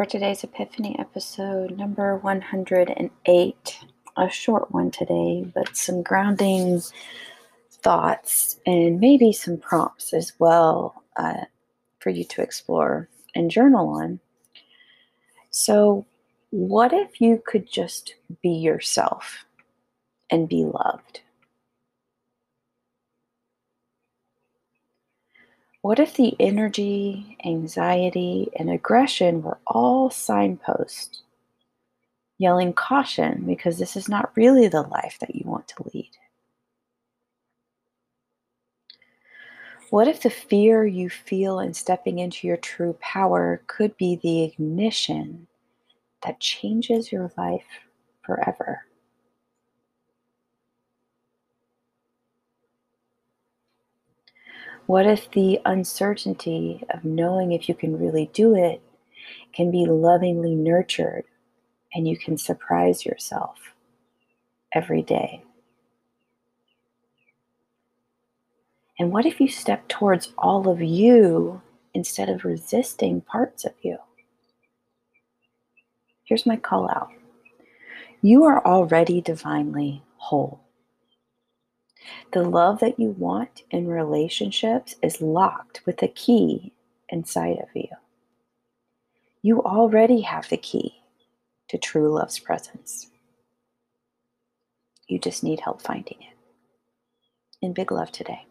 for today's Epiphany episode, number 108. A short one today, but some grounding thoughts and maybe some prompts as well uh, for you to explore and journal on. So, what if you could just be yourself and be loved? What if the energy, anxiety, and aggression were all signposts, yelling caution because this is not really the life that you want to lead? What if the fear you feel in stepping into your true power could be the ignition that changes your life forever? What if the uncertainty of knowing if you can really do it can be lovingly nurtured and you can surprise yourself every day? And what if you step towards all of you instead of resisting parts of you? Here's my call out you are already divinely whole. The love that you want in relationships is locked with a key inside of you. You already have the key to true love's presence. You just need help finding it. In big love today.